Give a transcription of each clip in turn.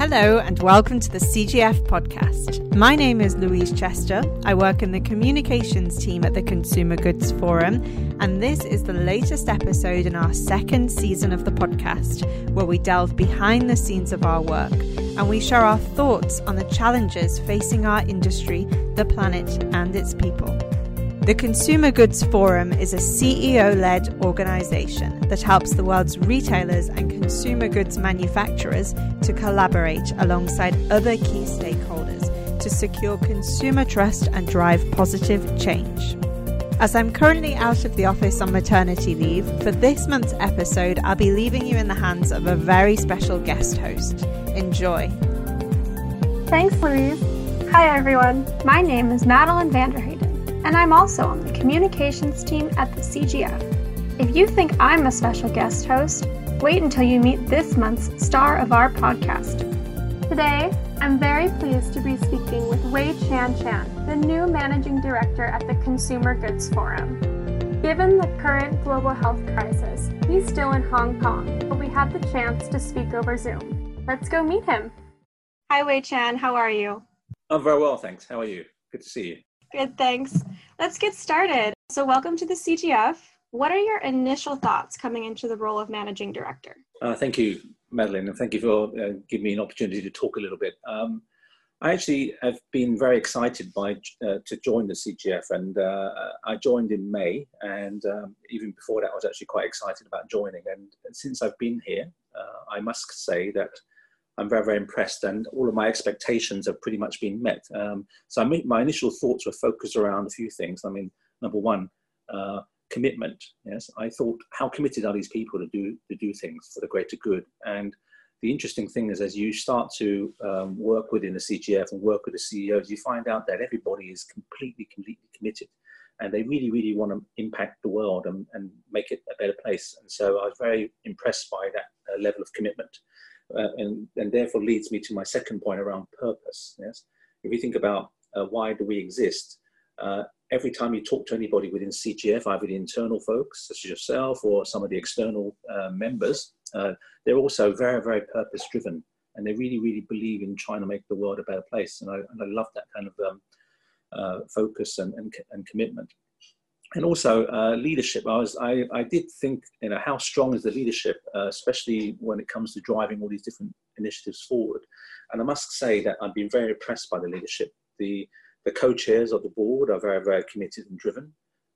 Hello, and welcome to the CGF podcast. My name is Louise Chester. I work in the communications team at the Consumer Goods Forum, and this is the latest episode in our second season of the podcast, where we delve behind the scenes of our work and we share our thoughts on the challenges facing our industry, the planet, and its people. The Consumer Goods Forum is a CEO led organization that helps the world's retailers and consumer goods manufacturers to collaborate alongside other key stakeholders to secure consumer trust and drive positive change. As I'm currently out of the office on maternity leave, for this month's episode, I'll be leaving you in the hands of a very special guest host. Enjoy. Thanks, Louise. Hi, everyone. My name is Madeline Vanderheyden and I'm also on the communications team at the CGF. If you think I'm a special guest host, wait until you meet this month's star of our podcast. Today, I'm very pleased to be speaking with Wei Chan Chan, the new managing director at the Consumer Goods Forum. Given the current global health crisis, he's still in Hong Kong, but we had the chance to speak over Zoom. Let's go meet him. Hi, Wai-Chan. How are you? I'm very well, thanks. How are you? Good to see you. Good, thanks. Let's get started. So, welcome to the CGF. What are your initial thoughts coming into the role of managing director? Uh, thank you, Madeline, and thank you for uh, giving me an opportunity to talk a little bit. Um, I actually have been very excited by uh, to join the CGF, and uh, I joined in May, and um, even before that, I was actually quite excited about joining. And since I've been here, uh, I must say that I'm very, very impressed, and all of my expectations have pretty much been met. Um, so I mean, my initial thoughts were focused around a few things. I mean, number one, uh, commitment. Yes, I thought, how committed are these people to do to do things for the greater good? And the interesting thing is, as you start to um, work within the CGF and work with the CEOs, you find out that everybody is completely, completely committed, and they really, really want to impact the world and, and make it a better place. And so I was very impressed by that uh, level of commitment uh, and, and therefore leads me to my second point around purpose. Yes, if you think about uh, why do we exist, uh, every time you talk to anybody within CGF, either the internal folks such as yourself or some of the external uh, members, uh, they're also very, very purpose driven, and they really, really believe in trying to make the world a better place. And I, and I love that kind of um, uh, focus and, and, and commitment and also uh, leadership. I was, I, I did think, you know, how strong is the leadership, uh, especially when it comes to driving all these different initiatives forward. And I must say that I've been very impressed by the leadership. The the co-chairs of the board are very, very committed and driven,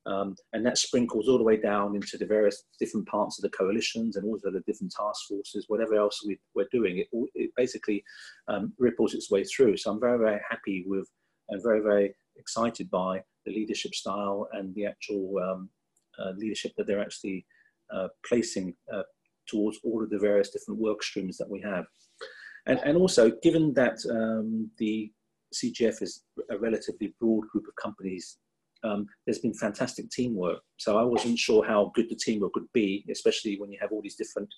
um, and that sprinkles all the way down into the various different parts of the coalitions and also the different task forces, whatever else we, are doing. It, it basically um, ripples its way through. So I'm very, very happy with and very, very excited by the leadership style and the actual um, uh, leadership that they're actually uh, placing uh, towards all of the various different work streams that we have. And, and also, given that um, the CGF is a relatively broad group of companies, um, there's been fantastic teamwork. So I wasn't sure how good the teamwork would be, especially when you have all these different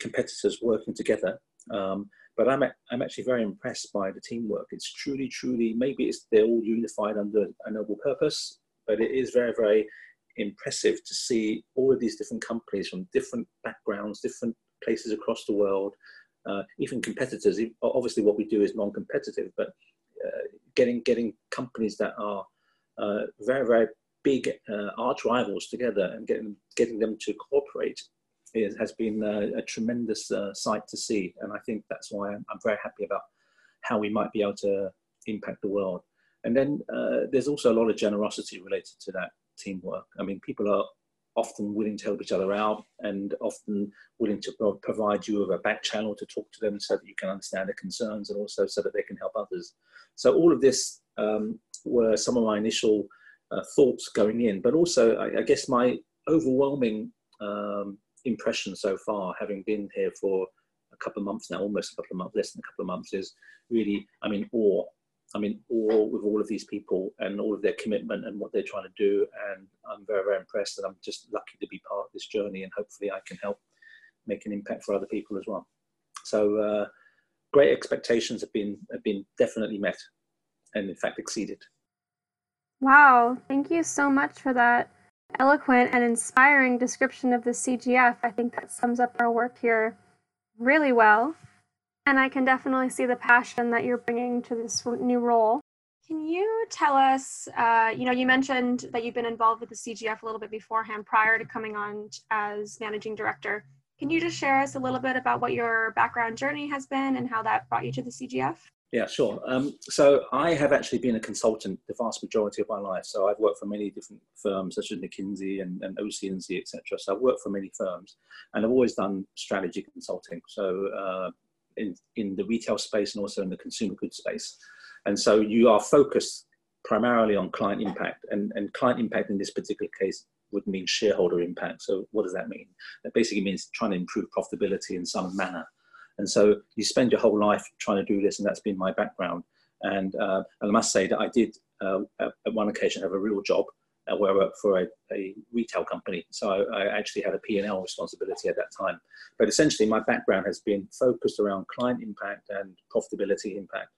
competitors working together. Um, but I'm, I'm actually very impressed by the teamwork. It's truly, truly, maybe it's, they're all unified under a noble purpose, but it is very, very impressive to see all of these different companies from different backgrounds, different places across the world, uh, even competitors. Obviously, what we do is non-competitive, but uh, getting getting companies that are uh, very, very big uh, arch rivals together and getting getting them to cooperate has been a, a tremendous uh, sight to see. And I think that's why I'm, I'm, very happy about how we might be able to impact the world. And then uh, there's also a lot of generosity related to that teamwork. I mean, people are often willing to help each other out and often willing to provide you with a back channel to talk to them so that you can understand their concerns and also so that they can help others. So all of this um, were some of my initial uh, thoughts going in, but also I, I guess my overwhelming um, impression so far, having been here for a couple of months now, almost a couple of months, less than a couple of months, is really I'm in awe. I'm in awe with all of these people and all of their commitment and what they're trying to do. And I'm very, very impressed and I'm just lucky to be part of this journey and hopefully I can help make an impact for other people as well. So uh, great expectations have been, have been definitely met and in fact exceeded. Wow, thank you so much for that eloquent and inspiring description of the CGF. I think that sums up our work here really well. And I can definitely see the passion that you're bringing to this new role. Can you tell us, uh, you know, you mentioned that you've been involved with the CGF a little bit beforehand prior to coming on as managing director. Can you just share us a little bit about what your background journey has been and how that brought you to the CGF? Yeah, sure. Um, so I have actually been a consultant the vast majority of my life. So I've worked for many different firms, such as McKinsey and, and OC&C, etc. So I've worked for many firms, and I've always done strategy consulting. So uh, in in the retail space and also in the consumer goods space, and so you are focused primarily on client impact, and and client impact in this particular case would mean shareholder impact. So what does that mean? That basically means trying to improve profitability in some manner. And so you spend your whole life trying to do this, and that's been my background. And, uh, and I must say that I did, uh, at one occasion, have a real job uh, where I worked for a, a retail company. So I, I, actually had a P&L responsibility at that time. But essentially, my background has been focused around client impact and profitability impact.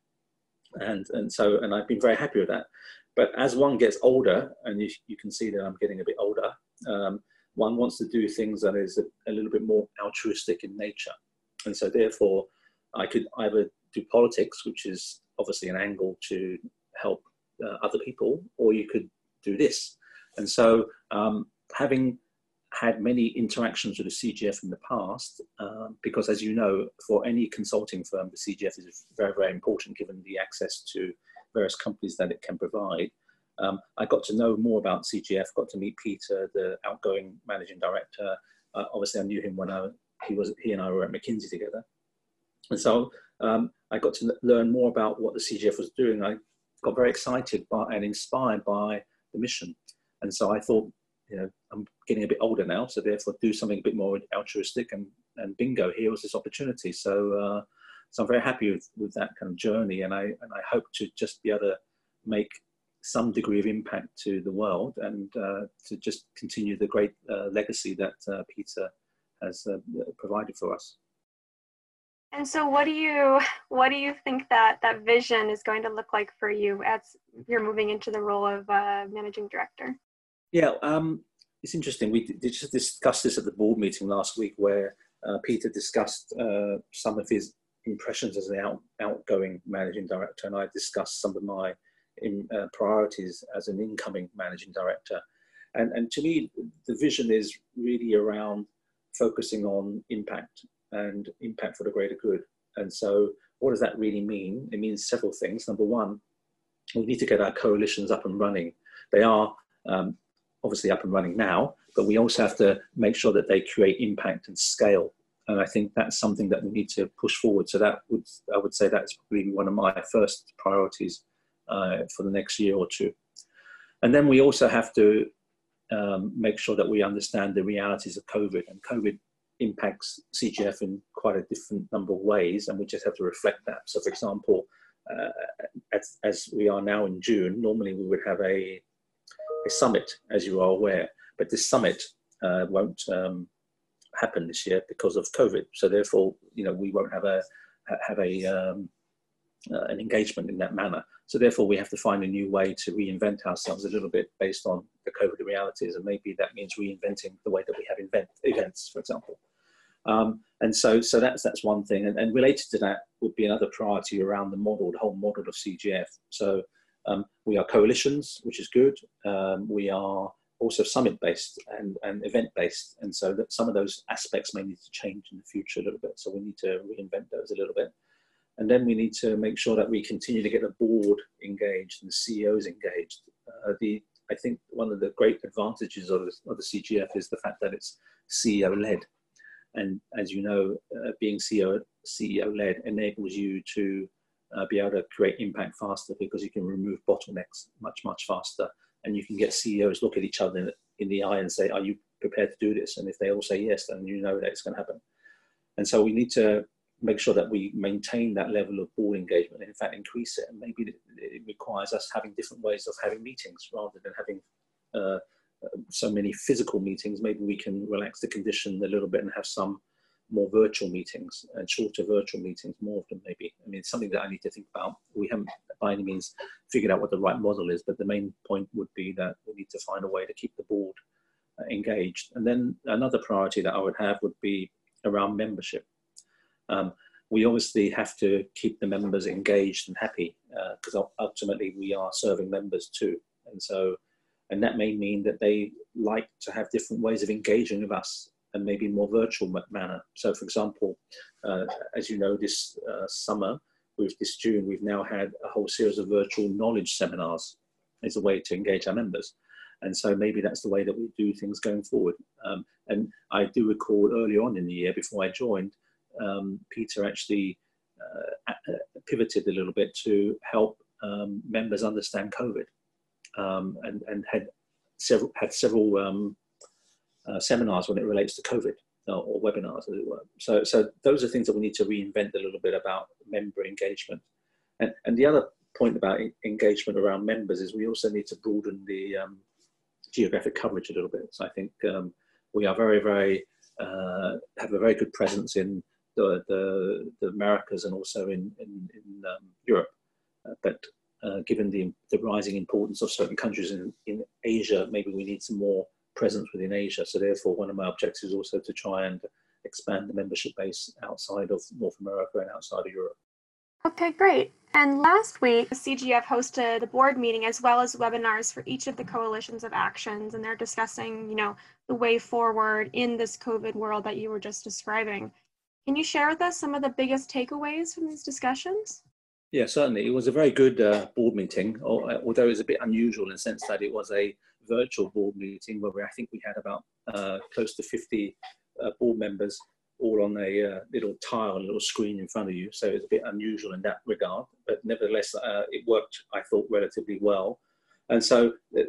And, and so, and I've been very happy with that. But as one gets older, and you, you can see that I'm getting a bit older, um, one wants to do things that is a, a little bit more altruistic in nature. And so therefore, I could either do politics, which is obviously an angle to help uh, other people, or you could do this. And so um, having had many interactions with the CGF in the past, um, because as you know, for any consulting firm, the CGF is very, very important given the access to various companies that it can provide. Um, I got to know more about CGF, got to meet Peter, the outgoing managing director. Uh, obviously, I knew him when I, he was he and I were at McKinsey together, and so um, I got to learn more about what the CGF was doing. I got very excited by and inspired by the mission, and so I thought, you know, I'm getting a bit older now, so therefore do something a bit more altruistic, and and bingo, here was this opportunity. So uh, so I'm very happy with, with that kind of journey, and I and I hope to just be able to make some degree of impact to the world and uh, to just continue the great uh, legacy that uh, Peter has uh, provided for us. And so, what do you what do you think that that vision is going to look like for you as you're moving into the role of uh, managing director? Yeah, um, it's interesting. We did just discussed this at the board meeting last week, where uh, Peter discussed uh, some of his impressions as an out, outgoing managing director, and I discussed some of my in, uh, priorities as an incoming managing director. And, and to me, the vision is really around focusing on impact and impact for the greater good. And so, what does that really mean? It means several things. Number one, we need to get our coalitions up and running. They are um, obviously up and running now, but we also have to make sure that they create impact and scale. And I think that's something that we need to push forward. So that would I would say that's probably one of my first priorities uh, for the next year or two. And then we also have to um, make sure that we understand the realities of COVID. And COVID impacts CGF in quite a different number of ways, and we just have to reflect that. So, for example, uh, as, as, we are now in June, normally we would have a, a summit, as you are aware, but this summit uh, won't um, happen this year because of COVID. So, therefore, you know, we won't have a have a um, uh, an engagement in that manner. So therefore, we have to find a new way to reinvent ourselves a little bit based on the COVID realities, and maybe that means reinventing the way that we have event, events, for example. Um, and so, so that's that's one thing, and, and, related to that would be another priority around the model, the whole model of CGF. So um, we are coalitions, which is good. Um, we are also summit based and, and event based, and so that some of those aspects may need to change in the future a little bit. So we need to reinvent those a little bit. And then we need to make sure that we continue to get the board engaged and the CEOs engaged. Uh, the, I think one of the great advantages of, of the CGF is the fact that it's CEO led. And as you know, uh, being CEO, CEO led enables you to uh, be able to create impact faster because you can remove bottlenecks much, much faster. And you can get CEOs look at each other in, in the eye and say, Are you prepared to do this? And if they all say yes, then you know that it's going to happen. And so we need to make sure that we maintain that level of board engagement and in fact increase it. And maybe it requires us having different ways of having meetings rather than having uh, so many physical meetings. Maybe we can relax the condition a little bit and have some more virtual meetings and shorter virtual meetings, more of them maybe. I mean, it's something that I need to think about. We haven't by any means figured out what the right model is, but the main point would be that we need to find a way to keep the board uh, engaged. And then another priority that I would have would be around membership. Um, we obviously have to keep the members engaged and happy because uh, ultimately we are serving members too. And so, and that may mean that they like to have different ways of engaging with us and maybe more virtual manner. So, for example, uh, as you know, this uh, summer, with this June, we've now had a whole series of virtual knowledge seminars as a way to engage our members. And so maybe that's the way that we do things going forward. Um, and I do recall early on in the year, before I joined, um, Peter actually uh, pivoted a little bit to help um, members understand COVID, um, and and had several had several um, uh, seminars when it relates to COVID uh, or webinars, as it were. So so those are things that we need to reinvent a little bit about member engagement, and and the other point about engagement around members is we also need to broaden the um, geographic coverage a little bit. So I think um, we are very very uh, have a very good presence in the, the, the Americas and also in, in, in um, Europe. Uh, but uh, given the, the rising importance of certain countries in, in Asia, maybe we need some more presence within Asia. So therefore, one of my objectives is also to try and expand the membership base outside of North America and outside of Europe. Okay, great. And last week, the CGF hosted a board meeting as well as webinars for each of the coalitions of actions, and they're discussing, you know, the way forward in this COVID world that you were just describing. Can you share with us some of the biggest takeaways from these discussions? Yeah, certainly. It was a very good uh, board meeting, although it was a bit unusual in the sense that it was a virtual board meeting where I think we had about uh, close to 50 uh, board members all on a uh, little tile, a little screen in front of you. So it was a bit unusual in that regard, but nevertheless, uh, it worked, I thought, relatively well. And so uh,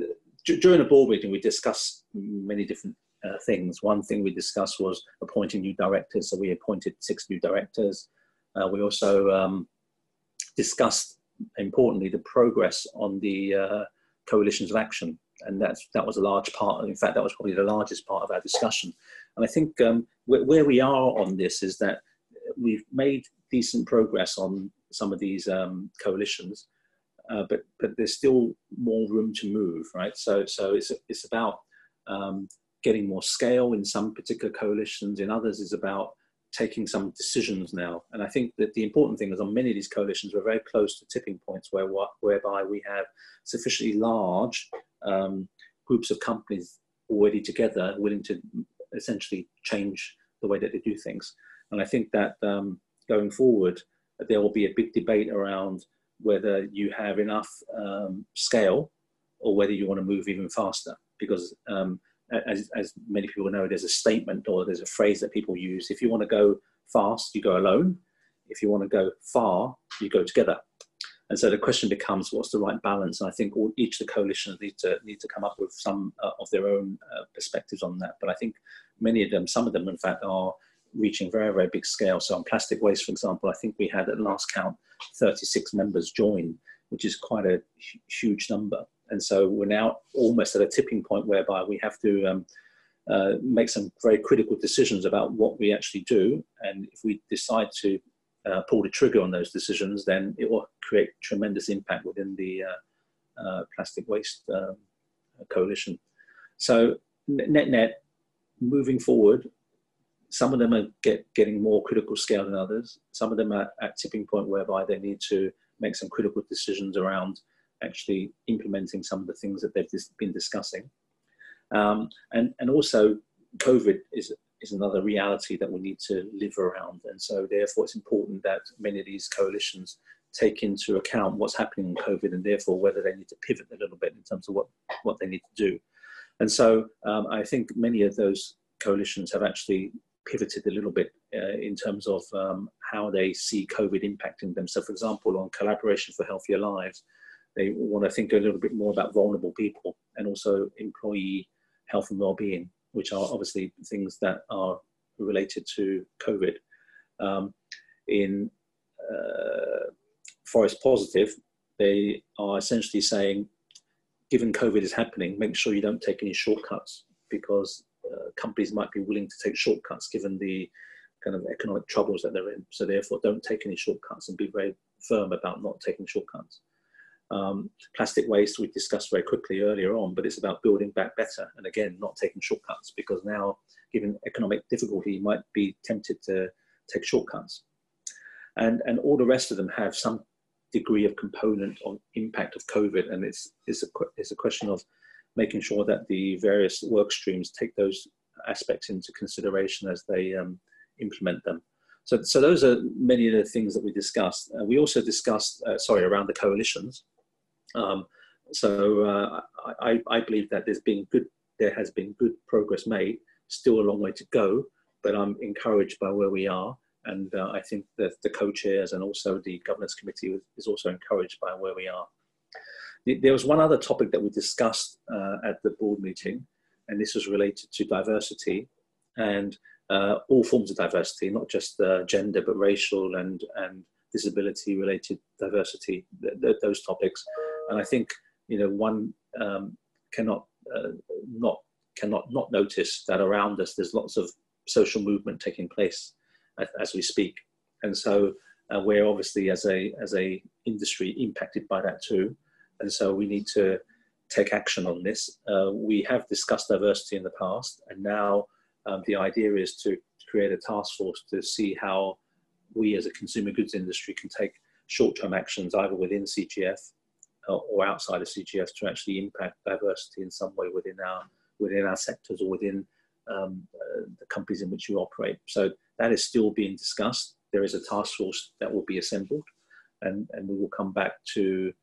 during the board meeting, we discussed many different uh, things. One thing we discussed was appointing new directors. So we appointed six new directors. Uh, we also um, discussed, importantly, the progress on the uh, coalitions of action. And that's, that was a large part, in fact, that was probably the largest part of our discussion. And I think um, where, where, we are on this is that we've made decent progress on some of these um, coalitions, uh, but, but there's still more room to move, right? So, so it's, it's about um, getting more scale in some particular coalitions. In others, is about taking some decisions now. And I think that the important thing is on many of these coalitions, we're very close to tipping points where whereby we have sufficiently large um, groups of companies already together, willing to essentially change the way that they do things. And I think that um, going forward, there will be a big debate around whether you have enough um, scale or whether you want to move even faster. Because um, as, as many people know, there's a statement or there's a phrase that people use. If you want to go fast, you go alone. If you want to go far, you go together. And so the question becomes, what's the right balance? And I think all, each of the coalitions need to need to come up with some uh, of their own uh, perspectives on that. But I think many of them, some of them, in fact, are reaching very very big scale. So on plastic waste, for example, I think we had at last count 36 members join, which is quite a huge number. And so we're now almost at a tipping point whereby we have to um, uh, make some very critical decisions about what we actually do. And if we decide to uh, pull the trigger on those decisions, then it will create tremendous impact within the uh, uh plastic waste um, coalition. So net net, moving forward, some of them are get, getting more critical scale than others. Some of them are at tipping point whereby they need to make some critical decisions around actually implementing some of the things that they've been discussing. Um, and, and also, COVID is, is another reality that we need to live around. And so, therefore, it's important that many of these coalitions take into account what's happening in COVID and therefore whether they need to pivot a little bit in terms of what, what they need to do. And so, um, I think many of those coalitions have actually pivoted a little bit uh, in terms of um, how they see COVID impacting them. So, for example, on Collaboration for Healthier Lives, they want to think a little bit more about vulnerable people and also employee health and well-being, which are obviously things that are related to COVID. Um, in uh, Forest Positive, they are essentially saying, given COVID is happening, make sure you don't take any shortcuts because uh, companies might be willing to take shortcuts given the kind of economic troubles that they're in. So therefore, don't take any shortcuts and be very firm about not taking shortcuts. Um, plastic waste we discussed very quickly earlier on, but it's about building back better and again, not taking shortcuts because now, given economic difficulty, you might be tempted to take shortcuts. and and all the rest of them have some degree of component of impact of COVID, and it's it's a it's a question of making sure that the various work streams take those aspects into consideration as they um, implement them. So, so those are many of the things that we discussed. Uh, we also discussed, uh, sorry, around the coalitions. Um, so uh, I, I, believe that there's been good, there has been good progress made. Still a long way to go, but I'm encouraged by where we are, and uh, I think that the co-chairs and also the governance committee is also encouraged by where we are. There was one other topic that we discussed uh, at the board meeting, and this was related to diversity and uh, all forms of diversity, not just uh, gender, but racial and, and disability related diversity, th th those topics. And I think, you know, one um, cannot, uh, not, cannot not notice that around us there's lots of social movement taking place as, we speak. And so uh, we're obviously as a, as a industry impacted by that too. And so we need to take action on this. Uh, we have discussed diversity in the past, and now um, the idea is to create a task force to see how we as a consumer goods industry can take short-term actions either within CGF or outside of CGF to actually impact diversity in some way within our within our sectors or within um, uh, the companies in which you operate. So that is still being discussed. There is a task force that will be assembled, and, and we will come back to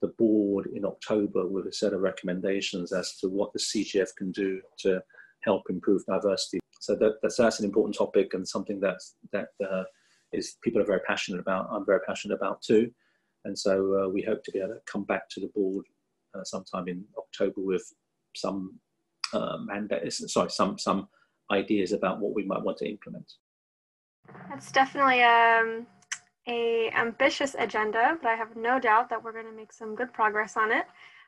the board in October with a set of recommendations as to what the CGF can do to help improve diversity. So that, that's, that's an important topic and something that's, that uh, is people are very passionate about. I'm very passionate about too. And so uh, we hope to be able to come back to the board uh, sometime in October with some uh, mandates, sorry, some, some ideas about what we might want to implement. That's definitely um, a ambitious agenda, but I have no doubt that we're going to make some good progress on it.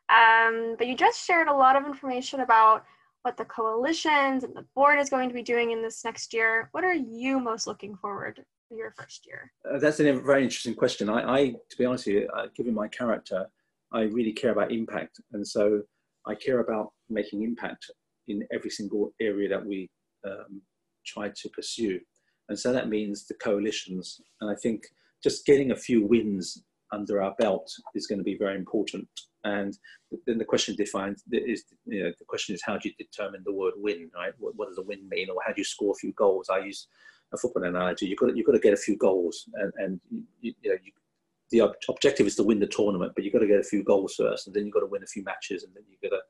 Um, but you just shared a lot of information about what the coalitions and the board is going to be doing in this next year. What are you most looking forward your first year? Uh, that's a very interesting question. I, I to be honest with you, uh, given my character, I really care about impact, and so I care about making impact in every single area that we um, try to pursue. And so that means the coalitions. And I think just getting a few wins under our belt is going to be very important. And then the question defines is, you know, the question is how do you determine the word win, right? What, what does a win mean, or how do you score a few goals? I use a football analogy. You've got to, you've got to get a few goals, and, and you, you know, you, the objective is to win the tournament, but you've got to get a few goals first, and then you've got to win a few matches, and then you've got to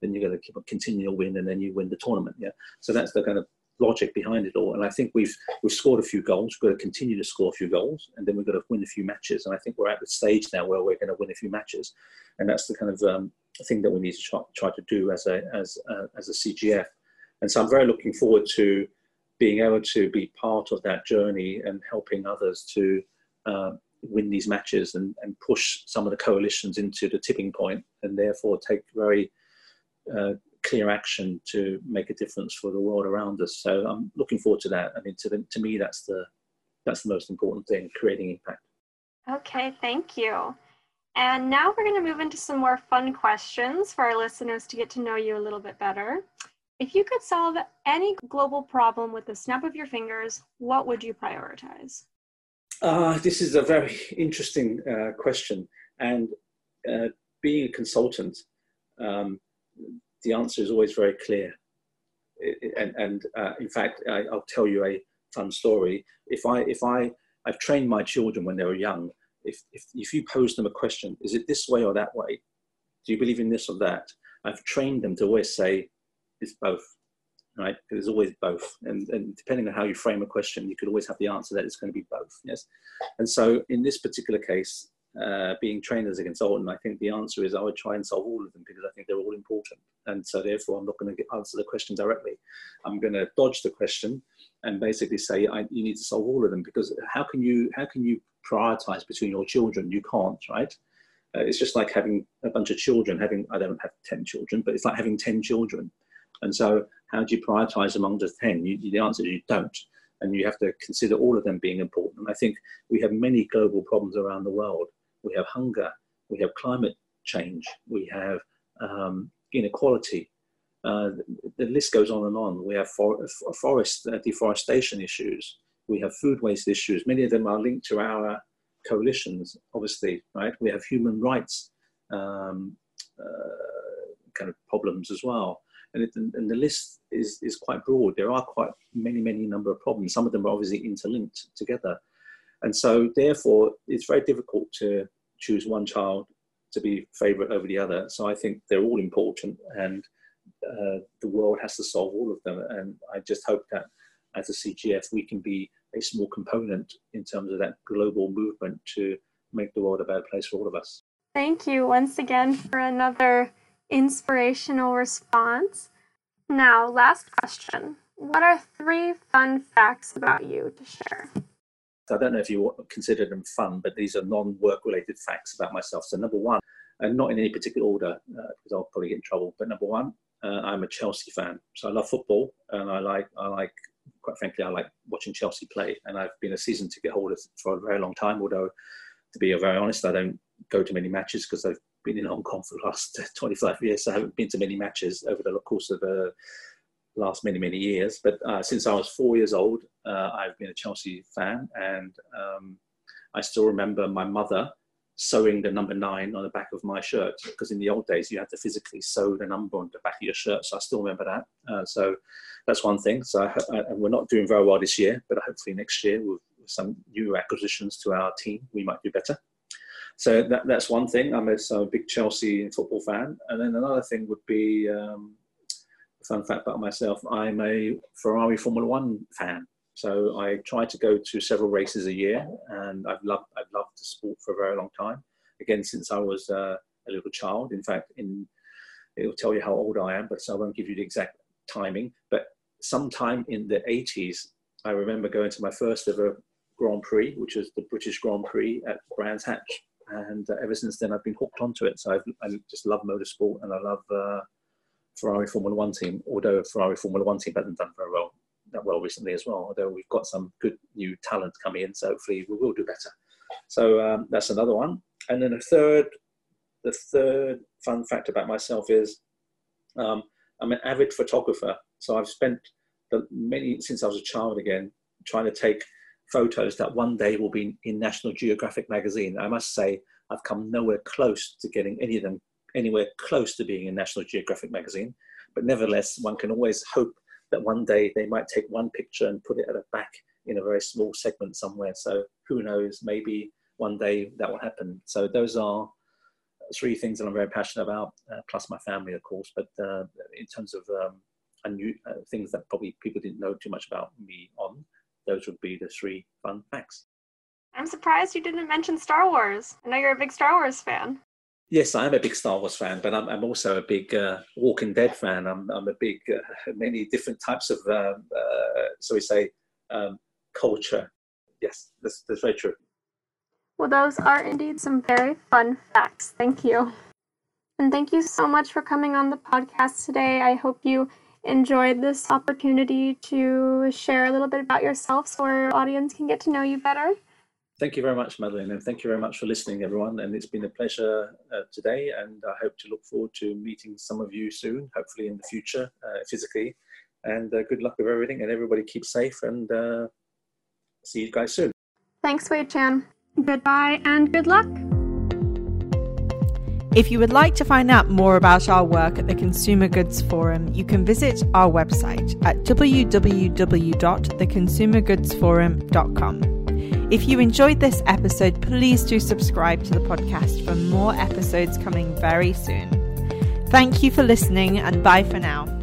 then you've got to keep on continue to win, and then you win the tournament. Yeah. So that's the kind of logic behind it all. And I think we've we've scored a few goals. We've got to continue to score a few goals, and then we've got to win a few matches. And I think we're at the stage now where we're going to win a few matches, and that's the kind of um, thing that we need to try, try to do as a as uh, as a CGF. And so I'm very looking forward to being able to be part of that journey and helping others to uh, win these matches and, and push some of the coalitions into the tipping point and therefore take very uh, clear action to make a difference for the world around us. So I'm looking forward to that. I mean, to, the, to me, that's the, that's the most important thing, creating impact. Okay, thank you. And now we're going to move into some more fun questions for our listeners to get to know you a little bit better. If you could solve any global problem with the snap of your fingers, what would you prioritize? Uh, this is a very interesting uh, question. And uh, being a consultant, um, the answer is always very clear. And, and uh, in fact, I, will tell you a fun story. If I, if I, I've trained my children when they were young. If, if, if you pose them a question, is it this way or that way? Do you believe in this or that? I've trained them to always say, it's both, right? There's always both. And, and depending on how you frame a question, you could always have the answer that it's going to be both, yes? And so in this particular case, uh, being trained as a consultant, I think the answer is I would try and solve all of them because I think they're all important. And so therefore, I'm not going to answer the question directly. I'm going to dodge the question and basically say you need to solve all of them because how can you how can you prioritize between your children? You can't, right? Uh, it's just like having a bunch of children. Having I don't have ten children, but it's like having ten children. And so, how do you prioritize among the ten? You, the answer is you don't and you have to consider all of them being important. And I think we have many global problems around the world we have hunger, we have climate change, we have um, inequality. Uh, the, list goes on and on. We have for, forest uh, deforestation issues. We have food waste issues. Many of them are linked to our coalitions, obviously, right? We have human rights um, uh, kind of problems as well. And, it, and the list is, is quite broad. There are quite many, many number of problems. Some of them are obviously interlinked together. And so, therefore, it's very difficult to choose one child to be favourite over the other. So I think they're all important, and uh, the world has to solve all of them. And I just hope that as a CGF, we can be a small component in terms of that global movement to make the world a better place for all of us. Thank you once again for another inspirational response. Now, last question. What are three fun facts about you to share? I don't know if you consider them fun, but these are non-work related facts about myself. So number one, and not in any particular order, uh, because I'll probably get in trouble. But number one, uh, I'm a Chelsea fan, so I love football, and I like, I like, quite frankly, I like watching Chelsea play. And I've been a season ticket holder for a very long time. Although, to be very honest, I don't go to many matches because I've been in Hong Kong for the last 25 years. So I haven't been to many matches over the course of the uh, last many many years. But uh, since I was four years old, uh, I've been a Chelsea fan, and um, I still remember my mother sewing the number nine on the back of my shirt because in the old days you had to physically sew the number on the back of your shirt. So I still remember that. Uh, so that's one thing. So I, I, and we're not doing very well this year, but hopefully next year with some new acquisitions to our team, we might do better. So that, that's one thing. I'm a, so a big Chelsea football fan, and then another thing would be um, fun fact about myself, I'm a Ferrari Formula One fan. So I try to go to several races a year, and I've loved I've loved the sport for a very long time. Again, since I was uh, a little child. In fact, in it'll tell you how old I am, but so I won't give you the exact timing. But sometime in the 80s, I remember going to my first ever Grand Prix, which was the British Grand Prix at Brands Hatch, and uh, ever since then I've been hooked onto it. So I've, i just love motorsport, and I love. Uh, Ferrari Formula One team, although Ferrari Formula One team hasn't done very well that well recently as well. Although we've got some good new talent coming in, so hopefully we will do better. So um, that's another one. And then a third, the third fun fact about myself is um, I'm an avid photographer. So I've spent the many since I was a child again trying to take photos that one day will be in National Geographic magazine. I must say I've come nowhere close to getting any of them anywhere close to being in National Geographic magazine. But nevertheless, one can always hope that one day they might take one picture and put it at the back in a very small segment somewhere. So who knows, maybe one day that will happen. So those are three things that I'm very passionate about, uh, plus my family, of course. But uh, in terms of um, new, uh, things that probably people didn't know too much about me on, those would be the three fun facts. I'm surprised you didn't mention Star Wars. I know you're a big Star Wars fan. Yes, I am a big Star Wars fan, but I'm, I'm also a big uh, Walking Dead fan. I'm, I'm a big, uh, many different types of, um, uh, so we say, um, culture. Yes, that's, that's very true. Well, those are indeed some very fun facts. Thank you. And thank you so much for coming on the podcast today. I hope you enjoyed this opportunity to share a little bit about yourself so our audience can get to know you better. Thank you very much, Madeline, and thank you very much for listening, everyone. And it's been a pleasure uh, today, and I hope to look forward to meeting some of you soon, hopefully in the future, uh, physically. And uh, good luck with everything, and everybody keep safe, and uh, see you guys soon. Thanks, Wai-Chan. Goodbye, and good luck. If you would like to find out more about our work at the Consumer Goods Forum, you can visit our website at www.theconsumergoodsforum.com. If you enjoyed this episode, please do subscribe to the podcast for more episodes coming very soon. Thank you for listening and bye for now.